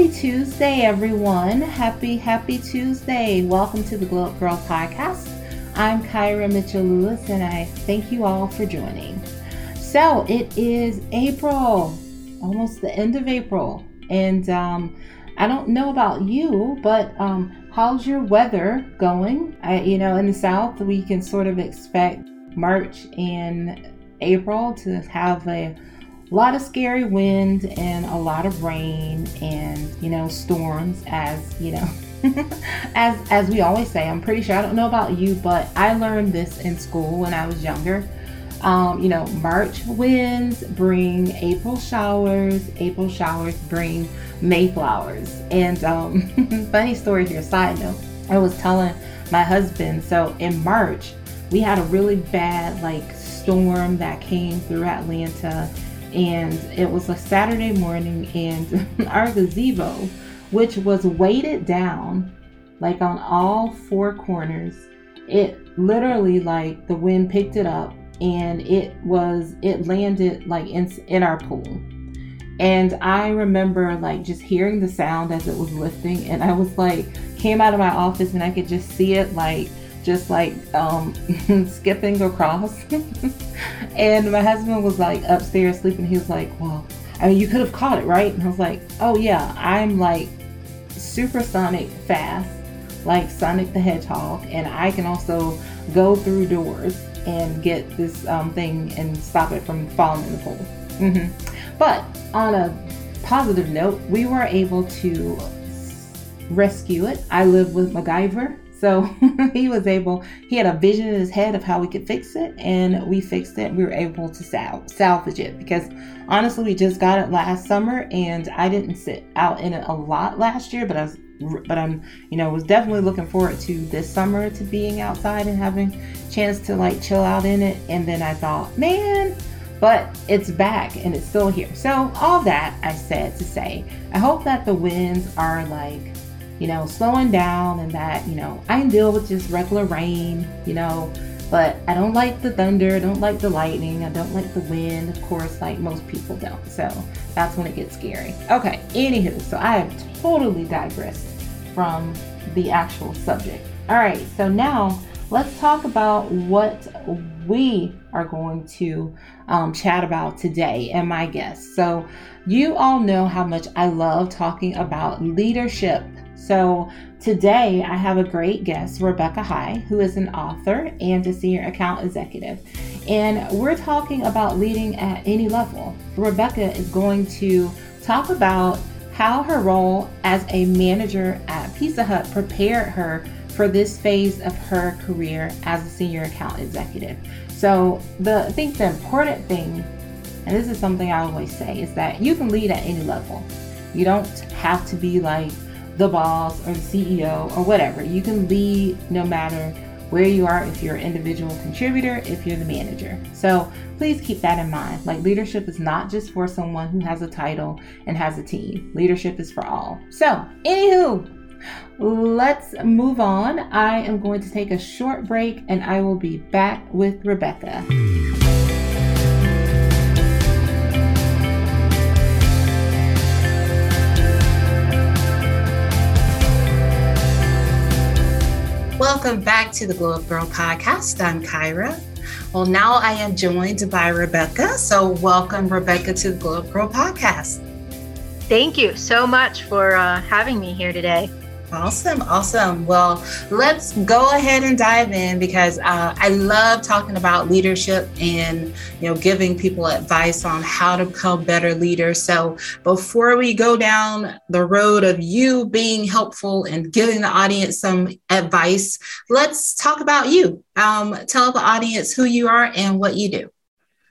Happy Tuesday, everyone. Happy, happy Tuesday. Welcome to the Glow Up Girl podcast. I'm Kyra Mitchell Lewis, and I thank you all for joining. So, it is April, almost the end of April. And um, I don't know about you, but um, how's your weather going? I, you know, in the South, we can sort of expect March and April to have a a lot of scary wind and a lot of rain and you know storms as you know as as we always say. I'm pretty sure i don't know about you but i learned this in school when i was younger. Um, you know march winds bring april showers april showers bring mayflowers and um, funny story here side note i was telling my husband so in march we had a really bad like storm that came through atlanta and it was a Saturday morning, and our gazebo, which was weighted down like on all four corners, it literally like the wind picked it up and it was it landed like in in our pool. And I remember like just hearing the sound as it was lifting, and I was like, came out of my office and I could just see it like just like um, skipping across. and my husband was like upstairs sleeping. He was like, Well, I mean, you could have caught it, right? And I was like, Oh, yeah, I'm like supersonic fast, like Sonic the Hedgehog, and I can also go through doors and get this um, thing and stop it from falling in the pool. Mm-hmm. But on a positive note, we were able to rescue it. I live with MacGyver, so he was able, he had a vision in his head of how we could fix it, and we fixed it. We were able to sal- salvage it because honestly, we just got it last summer, and I didn't sit out in it a lot last year, but I was, but I'm, you know, was definitely looking forward to this summer to being outside and having a chance to like chill out in it. And then I thought, man, but it's back and it's still here. So all that I said to say, I hope that the winds are like you know, slowing down and that, you know, I can deal with just regular rain, you know, but I don't like the thunder, I don't like the lightning, I don't like the wind, of course, like most people don't. So that's when it gets scary. Okay, anywho, so I have totally digressed from the actual subject. All right, so now let's talk about what we are going to um, chat about today and my guests. So, you all know how much I love talking about leadership so today I have a great guest, Rebecca High, who is an author and a senior account executive. And we're talking about leading at any level. Rebecca is going to talk about how her role as a manager at Pizza Hut prepared her for this phase of her career as a senior account executive. So the I think the important thing, and this is something I always say, is that you can lead at any level. You don't have to be like the boss or the CEO or whatever. You can lead no matter where you are, if you're an individual contributor, if you're the manager. So please keep that in mind. Like leadership is not just for someone who has a title and has a team, leadership is for all. So, anywho, let's move on. I am going to take a short break and I will be back with Rebecca. Welcome back to the Glow Up Girl podcast. I'm Kyra. Well, now I am joined by Rebecca. So, welcome, Rebecca, to the Glow Up Girl podcast. Thank you so much for uh, having me here today. Awesome, awesome. Well, let's go ahead and dive in because uh, I love talking about leadership and you know giving people advice on how to become better leaders. So before we go down the road of you being helpful and giving the audience some advice, let's talk about you. Um, tell the audience who you are and what you do.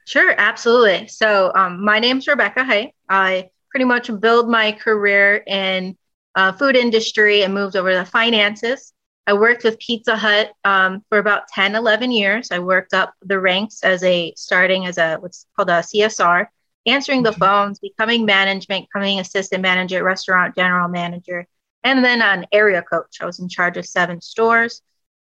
Sure, absolutely. So um, my name's Rebecca Hay. I pretty much build my career in uh, food industry and moved over to finances. I worked with Pizza Hut um, for about 10, 11 years. I worked up the ranks as a starting as a what's called a CSR, answering the mm-hmm. phones, becoming management, becoming assistant manager, restaurant general manager, and then an area coach. I was in charge of seven stores.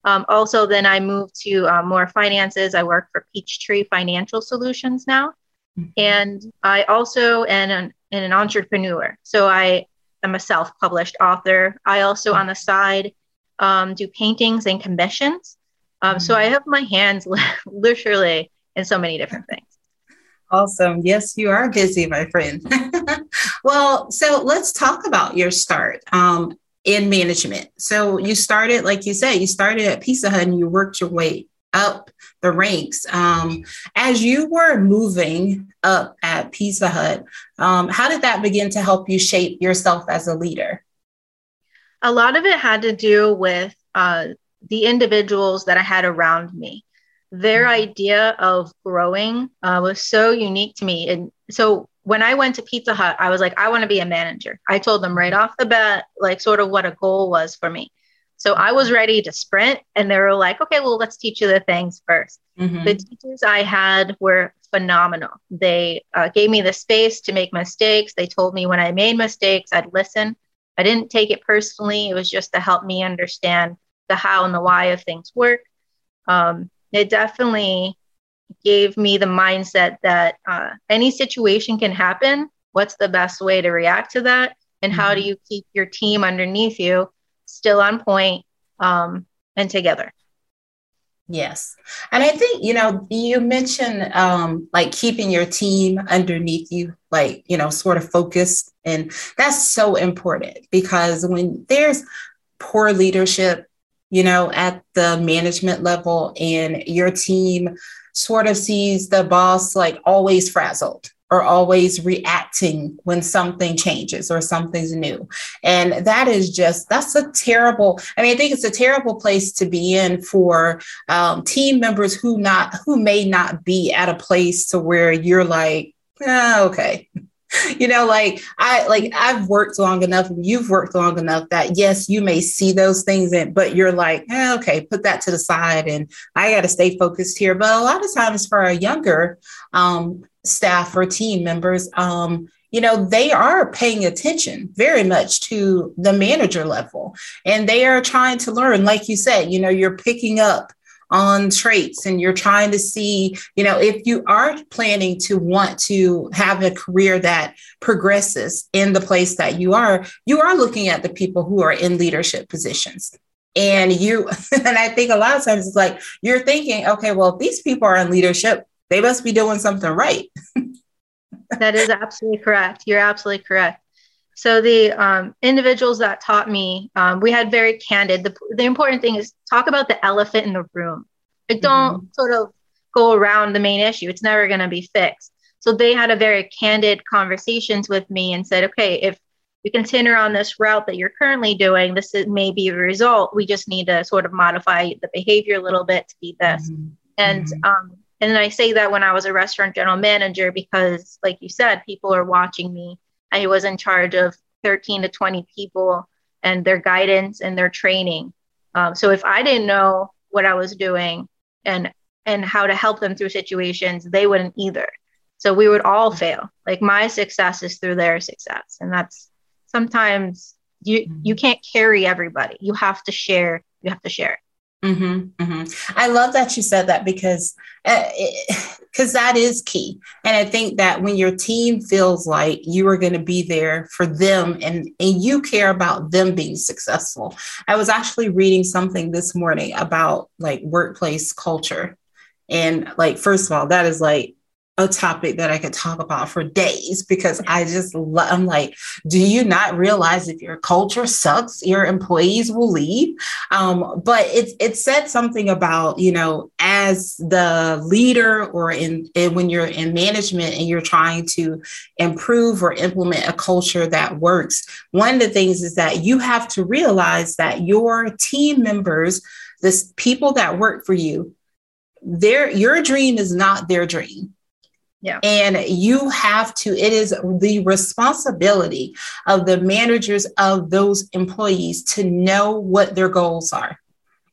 Um, also, then I moved to uh, more finances. I work for Peachtree Financial Solutions now. Mm-hmm. And I also am an, an entrepreneur. So I I'm a self-published author. I also on the side um, do paintings and commissions. Um, so I have my hands literally in so many different things. Awesome. Yes, you are busy, my friend. well, so let's talk about your start um, in management. So you started, like you said, you started at Pizza Hut and you worked your way up the ranks. Um, as you were moving up at Pizza Hut, um, how did that begin to help you shape yourself as a leader? A lot of it had to do with uh, the individuals that I had around me. Their mm-hmm. idea of growing uh, was so unique to me. And so when I went to Pizza Hut, I was like, I want to be a manager. I told them right off the bat, like, sort of what a goal was for me. So I was ready to sprint, and they were like, okay, well, let's teach you the things 1st mm-hmm. The teachers I had were phenomenal. They uh, gave me the space to make mistakes. They told me when I made mistakes, I'd listen. I didn't take it personally. It was just to help me understand the how and the why of things work. Um, it definitely gave me the mindset that uh, any situation can happen. What's the best way to react to that? And mm-hmm. how do mm-hmm. you keep your team underneath you still on point, um, and together? Yes. And I think, you know, you mentioned um, like keeping your team underneath you, like, you know, sort of focused. And that's so important because when there's poor leadership, you know, at the management level and your team sort of sees the boss like always frazzled or always reacting when something changes or something's new. And that is just, that's a terrible, I mean, I think it's a terrible place to be in for um, team members who not, who may not be at a place to where you're like, oh, okay, you know like i like i've worked long enough you've worked long enough that yes you may see those things and but you're like eh, okay put that to the side and i got to stay focused here. But a lot of times for our younger um, staff or team members um, you know they are paying attention very much to the manager level and they are trying to learn. Like you said you know you're picking up on traits and you're trying to see, you know, if you are planning to want to have a career that progresses in the place that you are, you are looking at the people who are in leadership positions. And you, and I think a lot of times it's like you're thinking, okay, well, if these people are in leadership, they must be doing something right. that is absolutely correct. You're absolutely correct. So the um, individuals that taught me, um, we had very candid. The, the important thing is talk about the elephant in the room. Like don't mm-hmm. sort of go around the main issue. It's never going to be fixed. So they had a very candid conversations with me and said, okay, if you continue on this route that you're currently doing, this is maybe a result. We just need to sort of modify the behavior a little bit to be this. Mm-hmm. And mm-hmm. um, and I say that when I was a restaurant general manager because, like you said, people are watching me I was in charge of 13 to 20 people and their guidance and their training. Um, so if I didn't know what I was doing and and how to help them through situations, they wouldn't either. So we would all fail. Like my success is through their success, and that's sometimes you mm-hmm. you can't carry everybody. You have to share. You have to share. Mm-hmm, mm-hmm. I love that you said that because because that is key. And I think that when your team feels like you are going to be there for them and, and you care about them being successful. I was actually reading something this morning about like workplace culture. And like, first of all, that is like a topic that I could talk about for days because I just lo- I'm like, do you not realize if your culture sucks, your employees will leave? Um, but it it said something about you know as the leader or in when you're in management and you're trying to improve or implement a culture that works. One of the things is that you have to realize that your team members, this people that work for you, their your dream is not their dream yeah. And you have to, it is the responsibility of the managers of those employees to know what their goals are.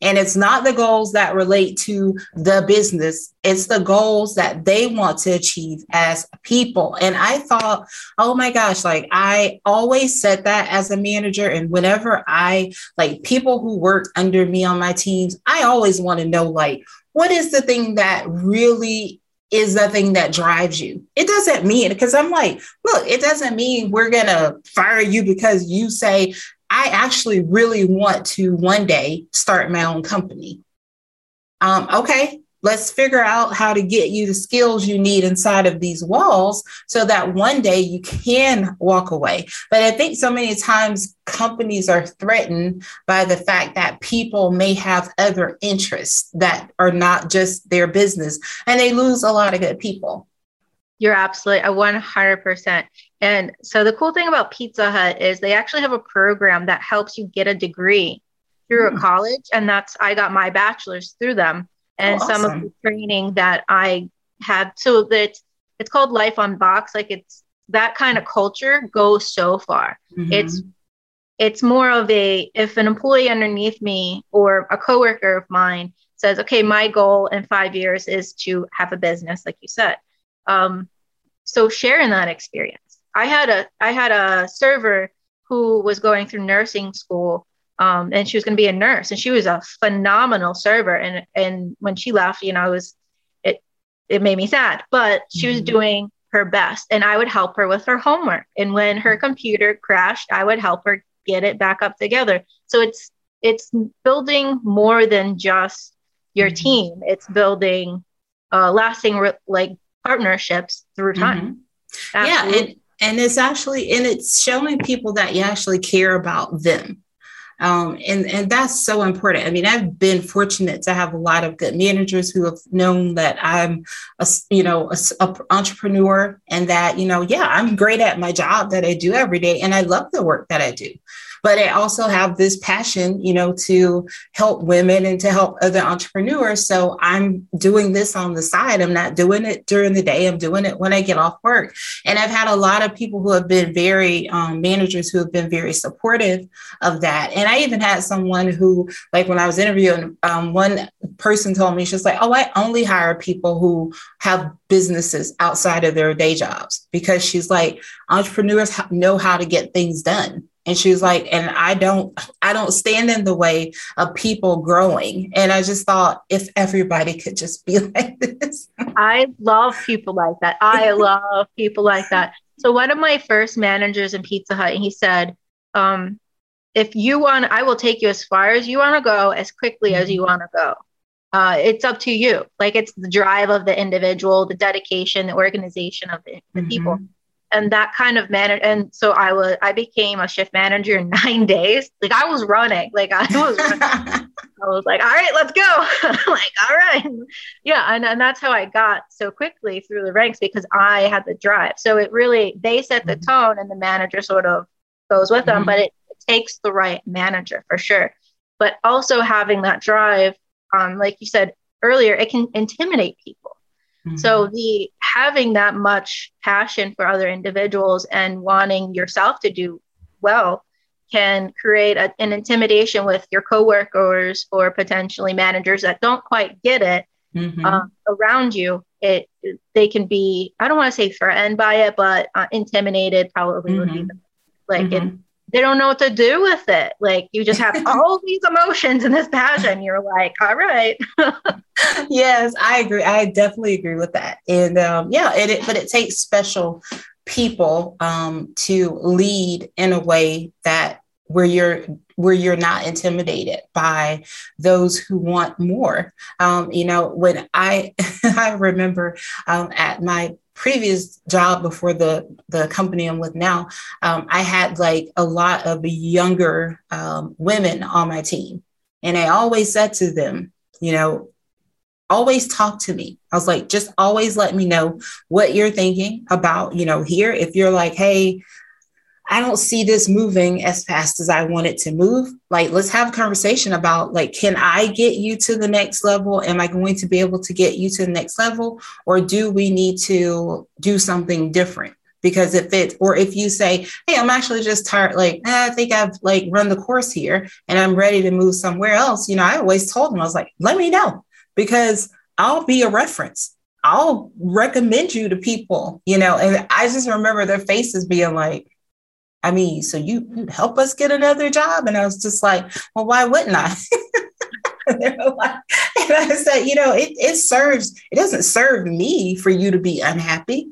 And it's not the goals that relate to the business, it's the goals that they want to achieve as people. And I thought, oh my gosh, like I always said that as a manager. And whenever I like people who work under me on my teams, I always want to know, like, what is the thing that really is the thing that drives you. It doesn't mean because I'm like, look, it doesn't mean we're gonna fire you because you say, I actually really want to one day start my own company. Um, okay, let's figure out how to get you the skills you need inside of these walls so that one day you can walk away. But I think so many times companies are threatened by the fact that people may have other interests that are not just their business and they lose a lot of good people. You're absolutely a 100%. And so the cool thing about Pizza Hut is they actually have a program that helps you get a degree through mm. a college. And that's, I got my bachelor's through them and oh, awesome. some of the training that I had. So that it's called Life Unboxed. Like it's that kind of culture goes so far. Mm-hmm. It's it's more of a if an employee underneath me or a coworker of mine says, okay, my goal in five years is to have a business, like you said. Um, so sharing that experience. I had a I had a server who was going through nursing school um, and she was going to be a nurse and she was a phenomenal server. And and when she left you know it was it it made me sad but she was mm-hmm. doing her best and i would help her with her homework. And when her computer crashed i would help her get it back up together. So it's it's building more than just your mm-hmm. team. It's building uh, lasting re- like partnerships through time. Mm-hmm. yeah and, and it's actually and it's showing people that you actually care about them um, and, and that's so important. I mean, I've been fortunate to have a lot of good managers who have known that I'm a, you know, a, a entrepreneur and that, you know, yeah, I'm great at my job that I do every day. And I love the work that I do but I also have this passion, you know, to help women and to help other entrepreneurs. So I'm doing this on the side. I'm not doing it during the day. I'm doing it when I get off work. And I've had a lot of people who have been very um, managers who have been very supportive of that. And I even had someone who, like when I was interviewing, um, one person told me, she's like, oh, I only hire people who have businesses outside of their day jobs because she's like, entrepreneurs know how to get things done and she was like and i don't i don't stand in the way of people growing. And i just thought if everybody could just be like this. I love people like that. I love people like that. So one of my first managers in pizza hut he said um, if you want i will take you as far as you want to go as quickly as you mm-hmm. want to go. Uh, it's up to you. Like it's the drive of the individual the dedication the organization of the, the mm-hmm. people and that kind of manage and so i was i became a shift manager in nine days. Like i was running. Like i was running. i was like all right let's go. Like all right. Yeah and, and that's how i got so quickly through the ranks because i had the drive. So it really they set the mm-hmm. tone and the manager sort of goes with them mm-hmm. but it, it, takes the right manager for sure. But also having that drive um, like you said earlier it can intimidate people Mm-hmm. So the having that much passion for other individuals and wanting yourself to do well can create a, an intimidation with your coworkers or potentially managers that don't quite get it mm-hmm. um, around you. It they can be I don't want to say threatened by it, but uh, intimidated probably mm-hmm. would be mm-hmm. the, like mm-hmm. They don't know what to do with it. Like you just have all these emotions and this passion. You're like, all right. yes, I agree. I definitely agree with that. And um, yeah, it, it, but it takes special people um, to lead in a way that where you're where you're not intimidated by those who want more. Um, you know, when I I remember um, at my previous job before the the company I'm with now, um, I had like a lot of younger um, women on my team, and I always said to them, you know, always talk to me. I was like, just always let me know what you're thinking about, you know, here. If you're like, hey, I don't see this moving as fast as I want it to move. Like, let's have a conversation about like, can I get you to the next level? Am I going to be able to get you to the next level? Or do we need to do something different? Because if it, or if you say, hey, I'm actually just tired, like, eh, I think I've like run the course here and I'm ready to move somewhere else. You know, I always told them, I was like, let me know because I'll be a reference. I'll recommend you to people, you know, and I just remember their faces being like, I mean, so you help us get another job? And I was just like, well, why wouldn't I? like, and I said, you know, it, it serves, it doesn't serve me for you to be unhappy.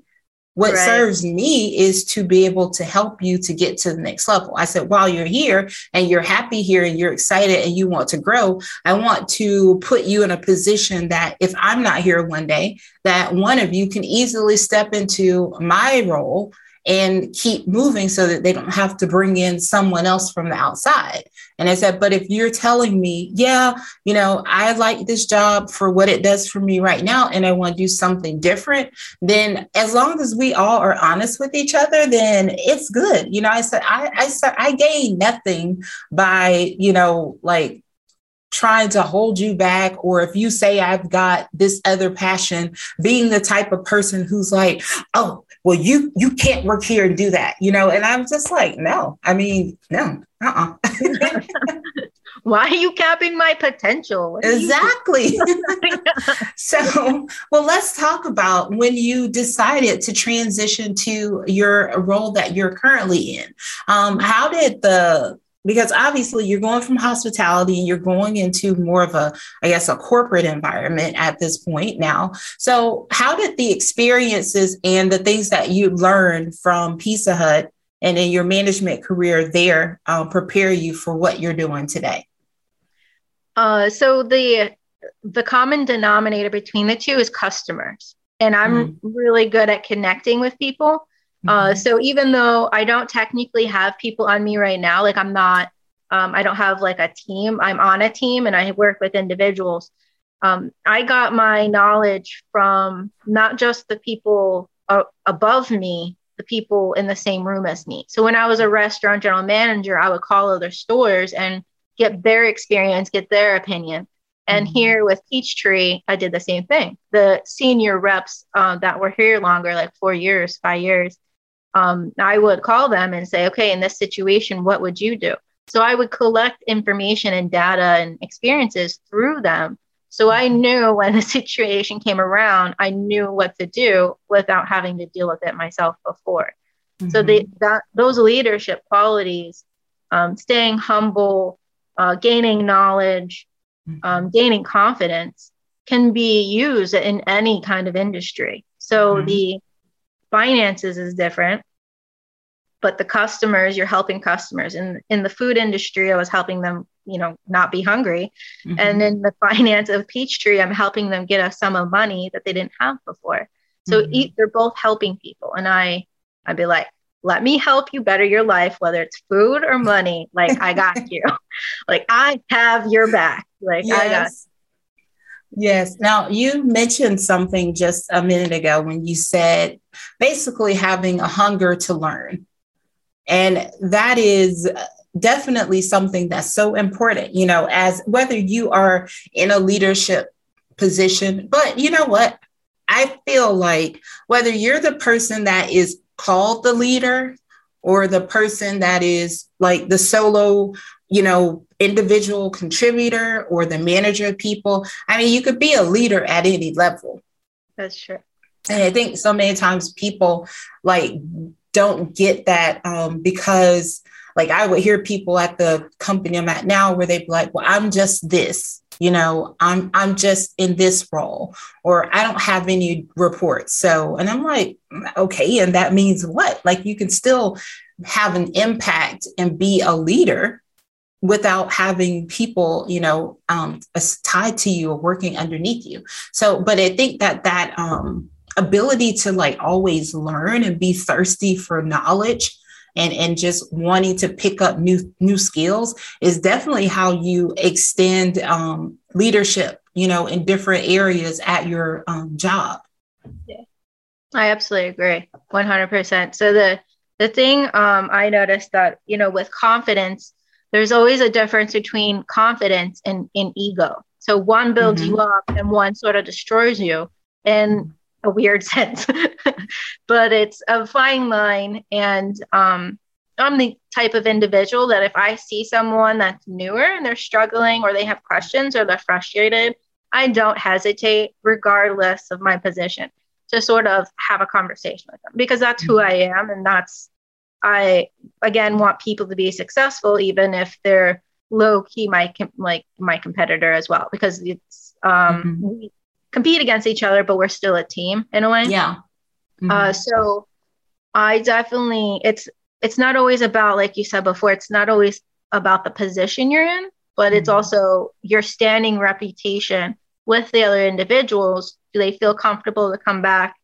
What right. serves me is to be able to help you to get to the next level. I said, while you're here and you're happy here and you're excited and you want to grow, I want to put you in a position that if I'm not here one day, that one of you can easily step into my role and keep moving so that they don't have to bring in someone else from the outside. And I said, but if you're telling me, yeah, you know, I like this job for what it does for me right now, and I want to do something different, then as long as we all are honest with each other, then it's good. You know, I said, I, I said, I gain nothing by, you know, like trying to hold you back or if you say i've got this other passion being the type of person who's like oh well you you can't work here and do that you know? And i'm just like no i mean no uh-uh. Why are you capping my potential? Exactly. So well let's talk about when you decided to transition to your role that you're currently in. Um, how did the because obviously you're going from hospitality and you're going into more of a i guess a corporate environment at this point now. So how did the experiences and the things that you learned from pizza hut and in your management career there um, prepare you for what you're doing today? Uh, so the the common denominator between the two is customers. And i'm mm. really good at connecting with people uh, mm-hmm. so even though I don't technically have people on me right now, like I'm not, um, I don't have like a team. I'm on a team and I work with individuals. Um, I got my knowledge from not just the people uh, above me, the people in the same room as me. So when I was a restaurant general manager, I would call other stores and get their experience, get their opinion. And mm-hmm. here with Peachtree, I did the same thing. The senior reps uh, that were here longer, like four years, five years, um, I would call them and say, okay, in this situation, what would you do? So I would collect information and data and experiences through them. So I mm-hmm. knew when the situation came around, I knew what to do without having to deal with it myself before. Mm-hmm. So they, that, those leadership qualities, um, staying humble, uh, gaining knowledge, mm-hmm. um, gaining confidence, can be used in any kind of industry. So mm-hmm. the finances is different but the customers you're helping customers in in the food industry i was helping them you know not be hungry mm-hmm. and in the finance of peachtree i'm helping them get a sum of money that they didn't have before so mm-hmm. eat, they're both helping people and i i'd be like let me help you better your life whether it's food or money like i got you like i have your back like yes. i got Yes. Now, you mentioned something just a minute ago when you said basically having a hunger to learn. And that is definitely something that's so important, you know, as whether you are in a leadership position, but you know what? I feel like whether you're the person that is called the leader or the person that is like the solo, you know, individual contributor or the manager of people, I mean, you could be a leader at any level. That's true. And I think so many times people like don't get that um, because like I would hear people at the company I'm at now where they'd be like, well, I'm just this, you know, I'm I'm just in this role, or I don't have any reports. So, and I'm like, okay, and that means what? Like you can still have an impact and be a leader without having people you know um, tied to you or working underneath you so but i think that that um, ability to like always learn and be thirsty for knowledge and and just wanting to pick up new new skills is definitely how you extend um, leadership you know in different areas at your um, job. Yeah. I absolutely agree 100% so the the thing um, i noticed that you know with confidence there's always a difference between confidence and, and ego. So one builds mm-hmm. you up and one sort of destroys you. And a weird sense, but it's a fine line. And um, I'm the type of individual that if I see someone that's newer and they're struggling or they have questions or they're frustrated, I don't hesitate, regardless of my position, to sort of have a conversation with them because that's who I am. And that's, I again want people to be successful, even if they're low key my like my competitor as well because it's Um, mm-hmm. We compete against each other, but we're still a team in a way. Yeah. Mm-hmm. Uh, so I definitely it's it's not always about like you said before. It's not always about the position you're in, but it's mm-hmm. also your standing reputation with the other individuals. Do they feel comfortable to come back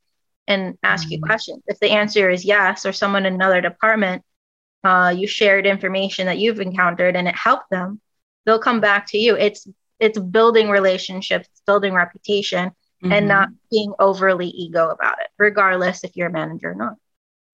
and ask you mm-hmm. questions? If the answer is yes, or someone in another department, uh, you shared information that you've encountered and it helped them, they'll come back to you. It's it's building relationships, building reputation, mm-hmm. and not being overly ego about it, regardless if you're a manager or not.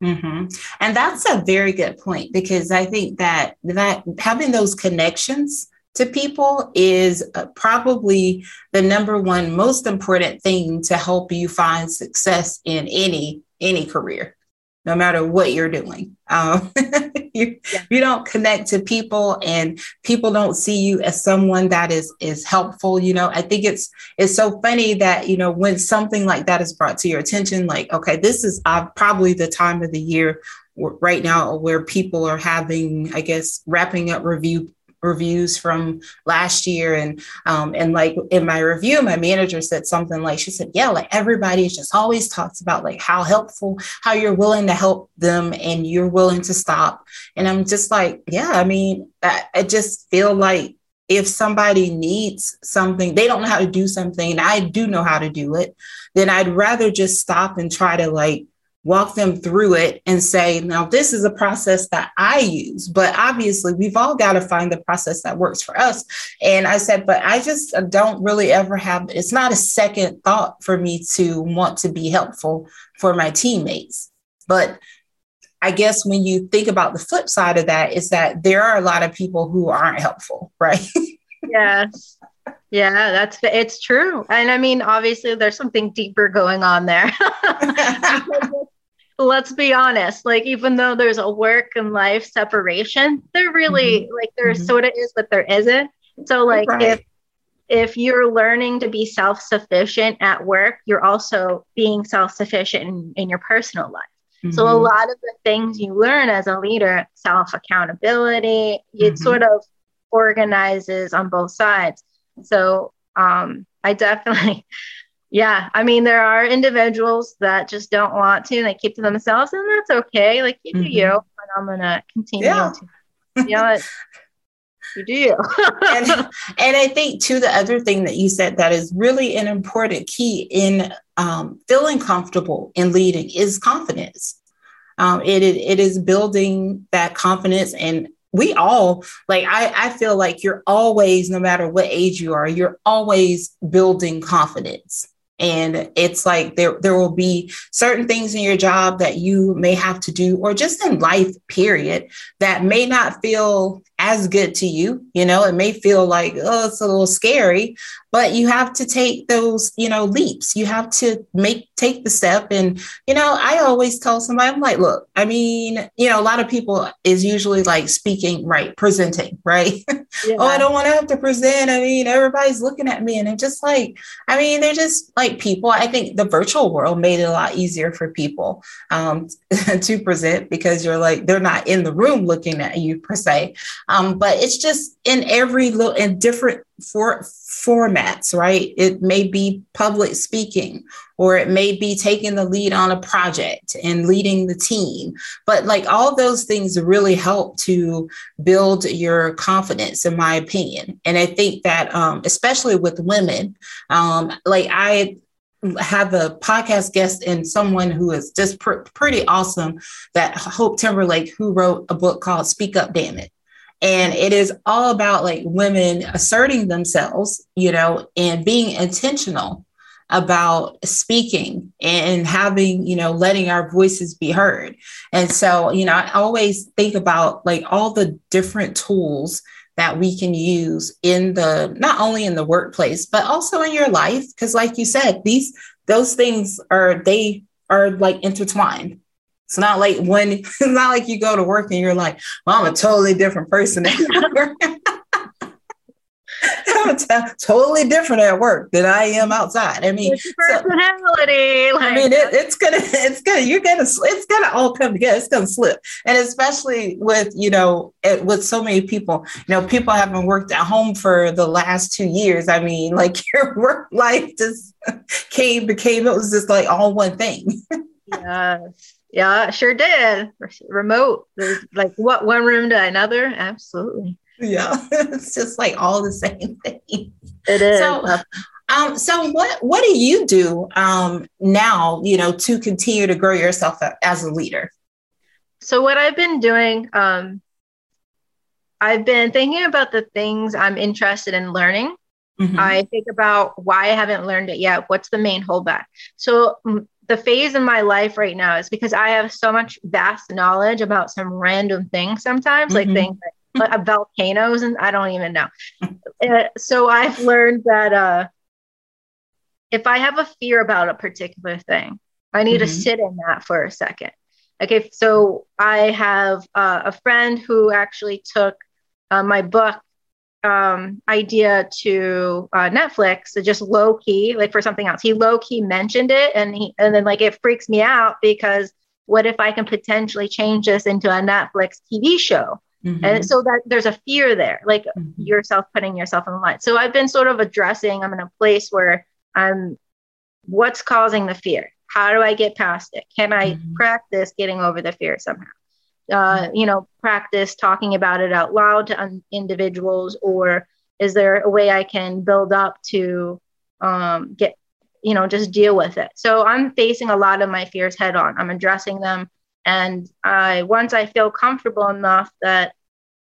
Mm-hmm. And that's a very good point because I think that that having those connections to people is uh, probably the number one most important thing to help you find success in any any career no matter what you're doing. Um, you, yeah. you don't connect to people and people don't see you as someone that is is helpful. You know, I think it's it's so funny that, you know, when something like that is brought to your attention, like, okay, this is uh, probably the time of the year right now where people are having, I guess, wrapping up review reviews from last year. And um, and like in my review my manager said something like she said yeah like everybody just always talks about like how helpful how you're willing to help them and you're willing to stop. And i'm just like yeah i mean i, I just feel like if somebody needs something they don't know how to do something and i do know how to do it then i'd rather just stop and try to like walk them through it and say, now, this is a process that I use. But obviously, we've all got to find the process that works for us. And I said, but I just uh, don't really ever have, it's not a second thought for me to want to be helpful for my teammates. But I guess when you think about the flip side of that, is that there are a lot of people who aren't helpful, right? yes. Yeah, that's it's true. And I mean, obviously there's something deeper going on there. let's be honest, like even though there's a work and life separation, there really mm-hmm. like there mm-hmm. sort of is, but there isn't. So like right. if if you're learning to be self-sufficient at work, you're also being self-sufficient in, in your personal life. Mm-hmm. So a mm-hmm. lot of the things you learn as a leader, self-accountability, it mm-hmm. sort of organizes on both sides. So um, I definitely yeah, I mean, there are individuals that just don't want to and they keep to themselves, and that's okay. Like you do mm-hmm. you, and I'm gonna continue yeah. to, you know, what? you do you. and, and I think too, the other thing that you said that is really an important key in um, feeling comfortable in leading is confidence. Um, it, it is building that confidence and we all like I, I feel like you're always no matter what age you are you're always building confidence. And it's like there, there will be certain things in your job that you may have to do, or just in life, period, that may not feel as good to you. You know, it may feel like, oh, it's a little scary, but you have to take those, you know, leaps. You have to make, take the step. And, you know, I always tell somebody, I'm like, look, I mean, you know, a lot of people is usually like speaking, right, presenting, right? Yeah. oh, I don't want to have to present. I mean, everybody's looking at me. And I'm just like, I mean, they're just like people. I think the virtual world made it a lot easier for people um, to present because you're like, they're not in the room looking at you per se. Um, but it's just in every little in different for, formats, right? It may be public speaking, or it may be taking the lead on a project and leading the team. But like all those things really help to build your confidence, in my opinion. And I think that, um, especially with women, um, like I have a podcast guest and someone who is just pr- pretty awesome that Hope Timberlake, who wrote a book called Speak Up Damn It. And it is all about like women asserting themselves, you know, and being intentional about speaking and having, you know, letting our voices be heard. And so, you know, I always think about like all the different tools that we can use in the not only in the workplace but also in your life because like you said these those things are they are like intertwined it's not like when it's not like you go to work and you're like well i'm a totally different person I'm t- totally different at work than I am outside. I mean, personality. So, like, I mean, it, it's gonna, it's gonna, you're gonna, it's gonna all come together. It's gonna slip, and especially with you know, it, with so many people. You know, people haven't worked at home for the last two years. I mean, like your work life just came became it was just like all one thing. yes. Yeah, sure did. Remote, like what one room to another? Absolutely. Yeah, it's just like all the same thing. It is. So, um, so what what do you do um, now? You know, to continue to grow yourself as a leader. So what I've been doing, um, I've been thinking about the things I'm interested in learning. Mm-hmm. I think about why I haven't learned it yet. What's the main holdback? So the phase in my life right now is because I have so much vast knowledge about some random things sometimes, mm-hmm. like things like volcanoes and I don't even know. Uh, so I've learned that uh, if I have a fear about a particular thing, I need mm-hmm. to sit in that for a second. Okay, so I have uh, a friend who actually took uh, my book um, idea to uh, Netflix, so just low key, like for something else. He low key mentioned it, and he and then like it freaks me out because what if I can potentially change this into a Netflix TV show? Mm-hmm. And so that there's a fear there, like mm-hmm. yourself putting yourself in the line. So I've been sort of addressing, I'm in a place where I'm, what's causing the fear? How do I get past it? Can I mm-hmm. practice getting over the fear somehow? Uh, mm-hmm. you know, practice talking about it out loud to un- individuals, or is there a way I can build up to um, get, you know, just deal with it? So I'm facing a lot of my fears head on. I'm addressing them and I once I feel comfortable enough that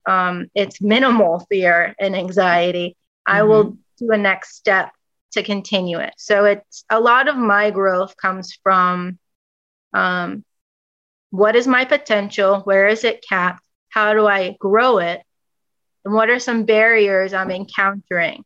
um, it's minimal fear and anxiety, mm-hmm. I will do a next step to continue it. So it's a lot of my growth comes from um, what is my potential? Where is it capped? How do I grow it? And what are some barriers I'm encountering?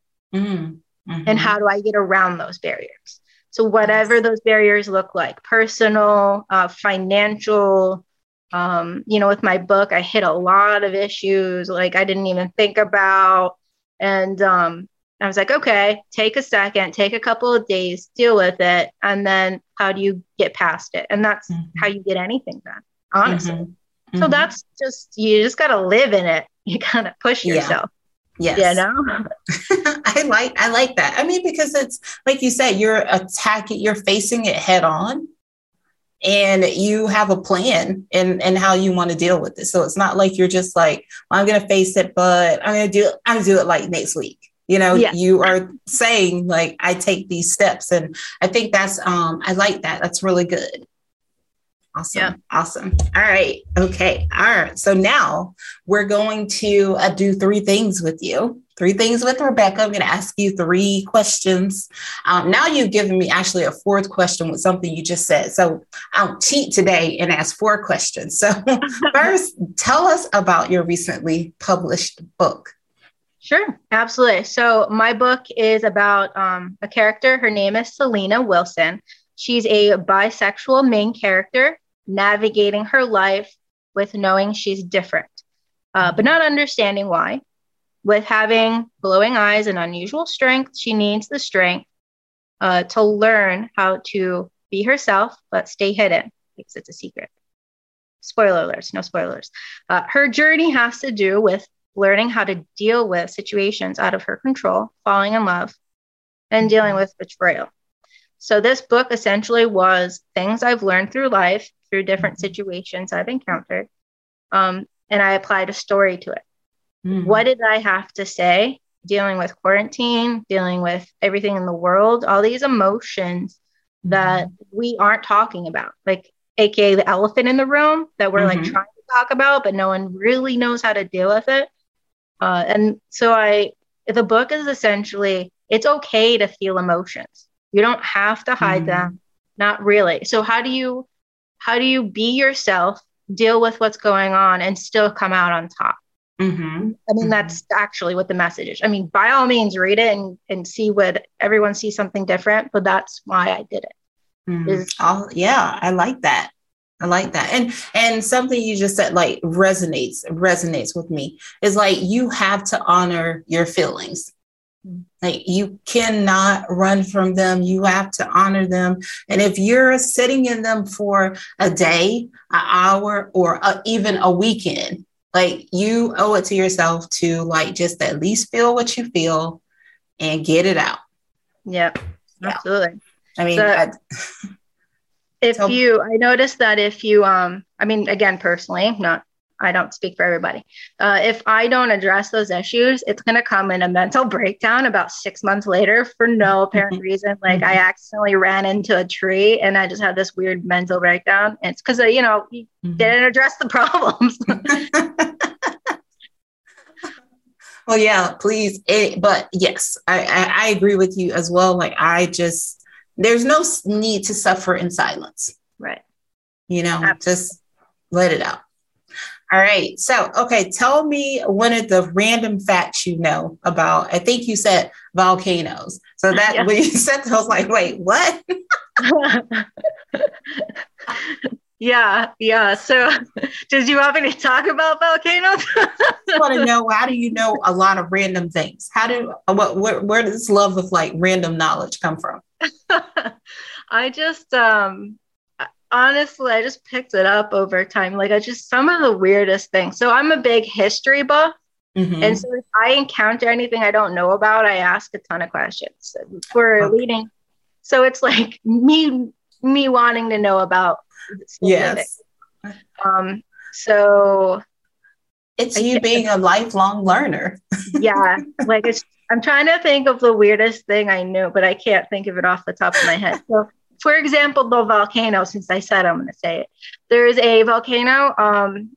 Mm-hmm. And how do I get around those barriers? So, whatever those barriers look like personal, uh, financial, um, you know, with my book, I hit a lot of issues like I didn't even think about. And um, I was like, okay, take a second, take a couple of days, deal with it. And then how do you get past it? And that's mm-hmm. how you get anything done, honestly. Mm-hmm. So, mm-hmm. that's just, you just got to live in it. You got to push yourself. Yes. You know? I like I like that. I mean, because it's like you said, you're attacking, you're facing it head on and you have a plan and and how you want to deal with it. So it's not like you're just like, well, I'm gonna face it, but I'm gonna do I'm gonna do it like next week. You know, you are saying like I take these steps. And I think that's um I like that. That's really good. Awesome. Yeah. Awesome. All right. Okay. All right. So now we're going to uh, do three things with you. Three things with Rebecca. I'm going to ask you three questions. Um, now you've given me actually a fourth question with something you just said. So I'll cheat today and ask four questions. So first, tell us about your recently published book. Sure, absolutely. So my book is about um, a character. Her name is Selena Wilson. She's a bisexual main character navigating her life with knowing she's different, uh, but not understanding why. With having glowing eyes and unusual strength, she needs the strength uh, to learn how to be herself, but stay hidden because it's a secret. Spoiler alerts, no spoilers. Uh, her journey has to do with learning how to deal with situations out of her control, falling in love, and dealing with betrayal. So, this book essentially was things I've learned through life, through different mm-hmm. situations I've encountered, um, and I applied a story to it. Mm-hmm. What did I have to say dealing with quarantine, dealing with everything in the world, all these emotions that mm-hmm. we aren't talking about, like, AKA the elephant in the room that we're like mm-hmm. trying to talk about, but no one really knows how to deal with it. Uh, and so, I, the book is essentially it's okay to feel emotions you don't have to hide mm-hmm. them, not really. So how do you how do you be yourself, deal with what's going on, and still come out on top? Mm-hmm. I mean, mm-hmm. that's actually what the message is. I mean, by all means, read it and, and see what everyone sees something different, but that's why I did it. Mm-hmm. Is, yeah, I like that. I like that. And and something you just said like resonates resonates with me is like you have to honor your feelings Like you cannot run from them. You have to honor them. And if you're sitting in them for a day, an hour, or a, even a weekend, like you owe it to yourself to like just at least feel what you feel and get it out. Yep, yeah. absolutely. I mean, so, I, if you, I noticed that if you, um, I mean, again, personally, not I don't speak for everybody. Uh, if I don't address those issues, it's going to come in a mental breakdown about six months later for no apparent reason. Like I accidentally ran into a tree and I just had this weird mental breakdown. It's because, you know, you mm-hmm. didn't address the problems. well, yeah, please. It, but yes, I, I, I agree with you as well. Like I just, there's no need to suffer in silence. Right. You know, Absolutely. just let it out. All right. So, okay, tell me one of the random facts you know about. I think you said volcanoes. So that yeah. when you said that, I was like, wait, what? yeah, yeah. So, did you want me to talk about volcanoes? I want to know how do you know a lot of random things? How do what where, where does this love of like random knowledge come from? I just um honestly, I just picked it up over time. Like I just some of the weirdest things. So I'm a big history buff. Mm-hmm. And so if I encounter anything I don't know about, I ask a ton of questions for okay. leading. So it's like me me wanting to know about yes. Um so it's you being a lifelong learner. yeah. Like it's I'm trying to think of the weirdest thing I knew, but I can't think of it off the top of my head. So for example, the volcano, since I said I'm going to say it, there is a volcano um,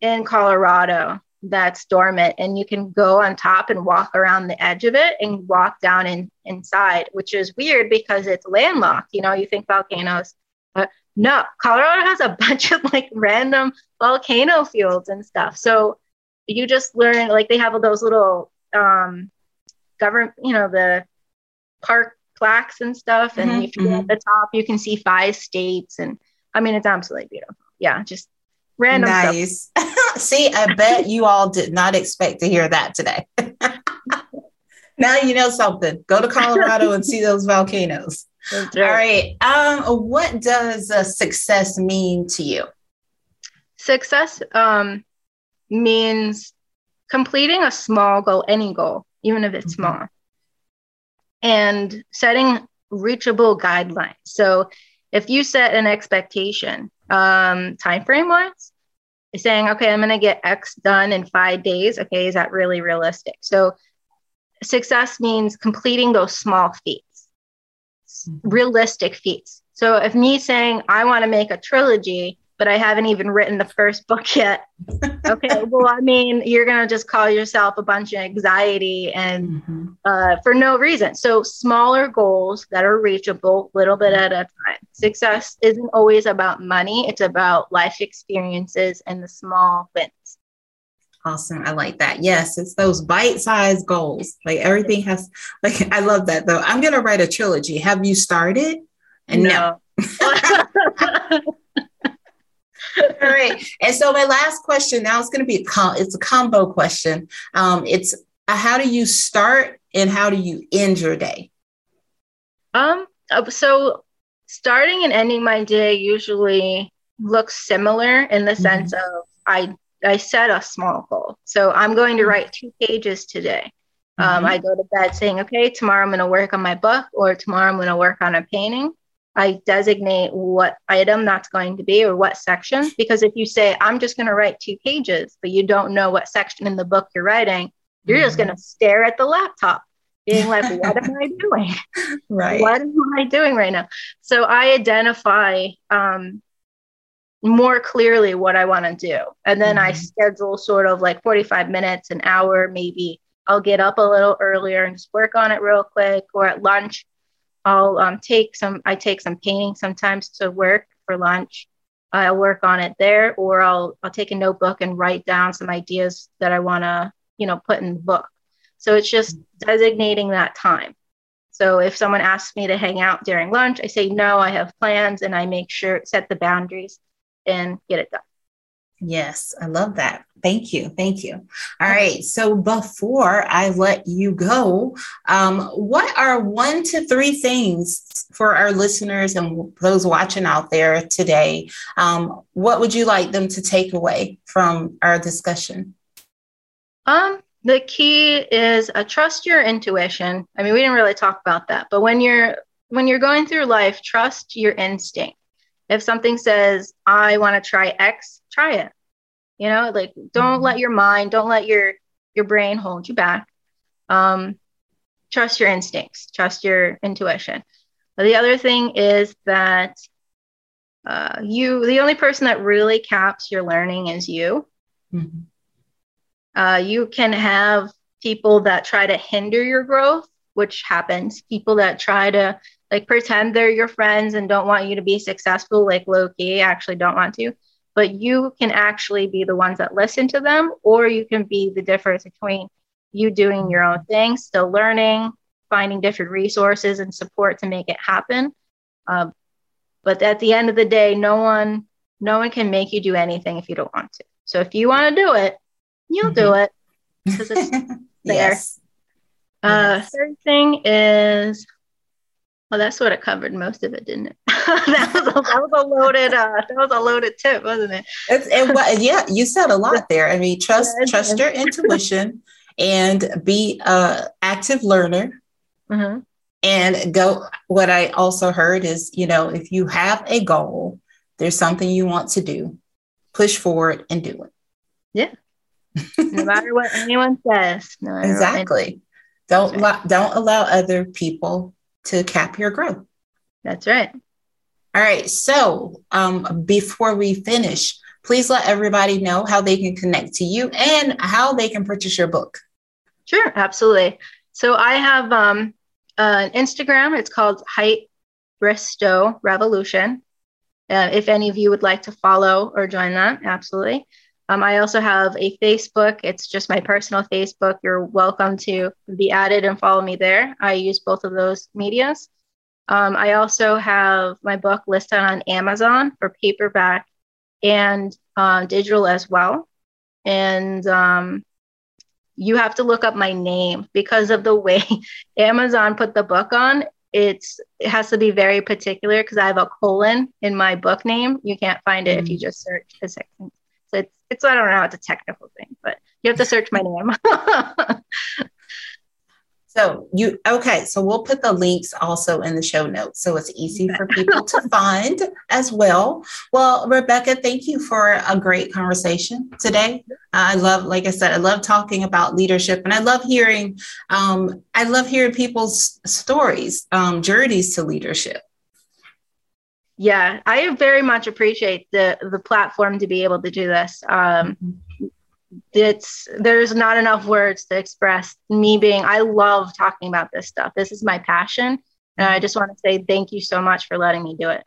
in Colorado that's dormant, and you can go on top and walk around the edge of it and walk down in, inside, which is weird because it's landlocked. You know, you think volcanoes, but no, Colorado has a bunch of like random volcano fields and stuff. So you just learn, like, they have all those little um, government, you know, the park plaques and stuff. And mm-hmm, if you're mm-hmm. at the top, you can see five states. And I mean, it's absolutely beautiful. Yeah, just random nice. see, I bet you all did not expect to hear that today. now you know something. Go to Colorado and see those volcanoes. Right. All right. Um, what does uh, success mean to you? Success um, means completing a small goal, any goal, even if it's mm-hmm. small and setting reachable guidelines. So if you set an expectation, um, time frame wise, saying, okay, I'm going to get X done in five days. Okay, is that really realistic? So success means completing those small feats, mm-hmm. realistic feats. So if me saying I want to make a trilogy, but I haven't even written the first book yet. Okay, well, I mean, you're gonna just call yourself a bunch of anxiety and mm-hmm. uh, for no reason. So smaller goals that are reachable, little bit at a time. Success isn't always about money; it's about life experiences and the small wins. Awesome. I like that. Yes, it's those bite-sized goals. Like everything has like I love that though. I'm gonna write a trilogy. Have you started? And no. no. All right. And so my last question now is going to be a com- it's a combo question. Um, it's uh, how do you start and how do you end your day? Um. Uh, so starting and ending my day usually looks similar in the mm-hmm. sense of I I set a small goal. So I'm going to mm-hmm. write two pages today. Um, mm-hmm. I go to bed saying, okay, tomorrow I'm going to work on my book, or tomorrow I'm going to work on a painting. I designate what item that's going to be or what section. Because if you say, I'm just going to write two pages, but you don't know what section in the book you're writing, you're mm-hmm. just going to stare at the laptop, being like, what am I doing? Right. What am I doing right now? So I identify um, more clearly what I want to do. And then mm-hmm. I schedule sort of like 45 minutes, an hour, maybe. I'll get up a little earlier and just work on it real quick, or at lunch I'll um, take some, I take some painting sometimes to work for lunch. I'll work on it there, or I'll, I'll take a notebook and write down some ideas that I want to, you know, put in the book. So it's just designating that time. So if someone asks me to hang out during lunch, I say, no, I have plans and I make sure, set the boundaries and get it done. Yes, I love that. Thank you. Thank you. All right. So before I let you go, um, what are one to three things for our listeners and those watching out there today? Um, what would you like them to take away from our discussion? Um, the key is uh, trust your intuition. I mean, we didn't really talk about that, but when you're when you're going through life, trust your instinct. If something says, "I want to try X," try it. You know, like don't let mm-hmm. your mind, don't let your your brain hold you back. Um, trust your instincts, trust your intuition. But the other thing is that uh, you, the only person that really caps your learning is you. Mm-hmm. Uh, you can have people that try to hinder your growth, which happens. People that try to like pretend they're your friends and don't want you to be successful, like Loki, actually don't want to but you can actually be the ones that listen to them, or you can be the difference between you doing your own thing, still learning, finding different resources and support to make it happen. Um, but at the end of the day, no one, no one can make you do anything if you don't want to. So if you want to do it, you'll mm-hmm. do it because it's there. yes. Uh, yes. Third thing is well, that sort of covered most of it, didn't it? that, was a, that was a loaded uh, that was a loaded tip, wasn't it? It's, it yeah, you said a lot there. I mean, trust yeah, trust your intuition and be a active learner. Mm-hmm. And go. What I also heard is, you know, if you have a goal, there's something you want to do, push forward and do it. Yeah. no matter what anyone says. No exactly. Don't right. don't allow other people to cap your growth. That's right. All right. So um, before we finish, please let everybody know how they can connect to you and how they can purchase your book. Sure, absolutely. So I have um, uh, an Instagram. It's called Height Bristow Revolution. Uh, if any of you would like to follow or join that, absolutely. Um, I also have a Facebook. It's just my personal Facebook. You're welcome to be added and follow me there. I use both of those medias. Um, I also have my book listed on Amazon for paperback and uh, digital as well. And um, you have to look up my name because of the way Amazon put the book on. It's it has to be very particular because I have a colon in my book name. You can't find it mm. if you just search second it's I don't know, it's a technical thing, but you have to search my name. so you okay, so we'll put the links also in the show notes so it's easy for people to find as well. Well, Rebecca, thank you for a great conversation today. I love, like I said, I love talking about leadership and I love hearing um, I love hearing people's stories, um, journeys to leadership yeah i very much appreciate the the platform to be able to do this um it's there's not enough words to express me being i love talking about this stuff this is my passion and i just want to say thank you so much for letting me do it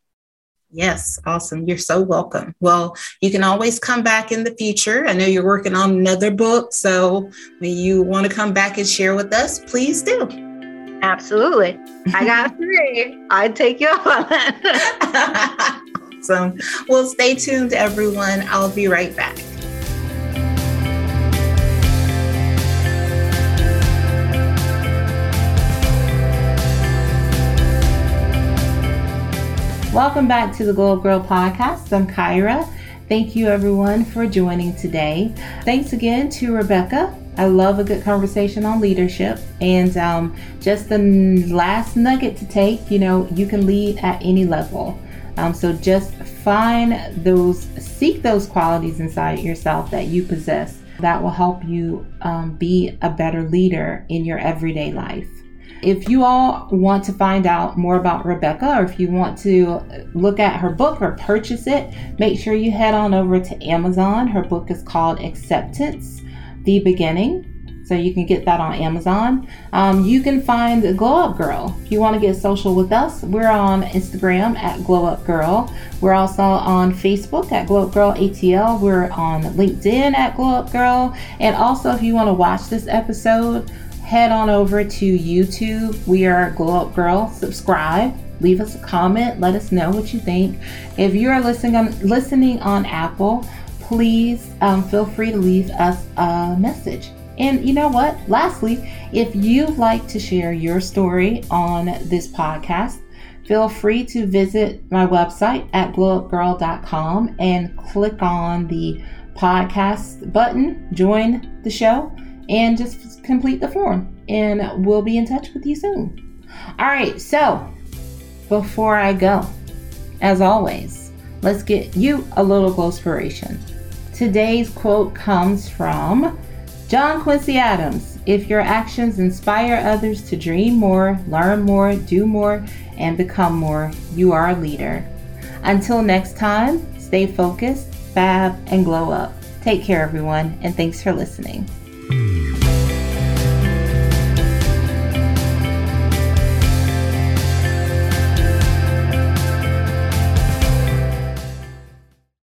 Yes, awesome. You're so welcome. Well, you can always come back in the future. I know you're working on another book. So when you want to come back and share with us, please do. Absolutely. I got three. I'd take you up on that. awesome. Well, stay tuned, everyone. I'll be right back. Welcome back to the Glow Up Girl podcast. I'm Kyra. Thank you, everyone, for joining today. Thanks again to Rebecca I love a good conversation on leadership. And um, just the last nugget to take, you know, you can lead at any level. Um, so just find those, seek those qualities inside yourself that you possess that will help you um, be a better leader in your everyday life. If you all want to find out more about Rebecca or if you want to look at her book or purchase it, make sure you head on over to Amazon. Her book is called Acceptance the Beginning. So you can get that on Amazon. Um, you can find Glow Up Girl. If you want to get social with us, we're on Instagram at Glow Up Girl. We're also on Facebook at Glow Up Girl ATL. We're on LinkedIn at Glow Up Girl. And also, if you want to watch this episode, head on over to YouTube. We are Glow Up Girl. Subscribe. Leave us a comment. Let us know what you think. If you are listening on listening on Apple, please um, feel free to leave us a message. And you know what? Lastly, if you'd like to share your story on this podcast, feel free to visit my website at glowupgirl.com and click on the podcast button, join the show, and just complete the form. And we'll be in touch with you soon. All right, so before I go, as always, let's get you a little glow inspiration. Today's quote comes from John Quincy Adams If your actions inspire others to dream more, learn more, do more, and become more, you are a leader. Until next time, stay focused, fab, and glow up. Take care, everyone, and thanks for listening.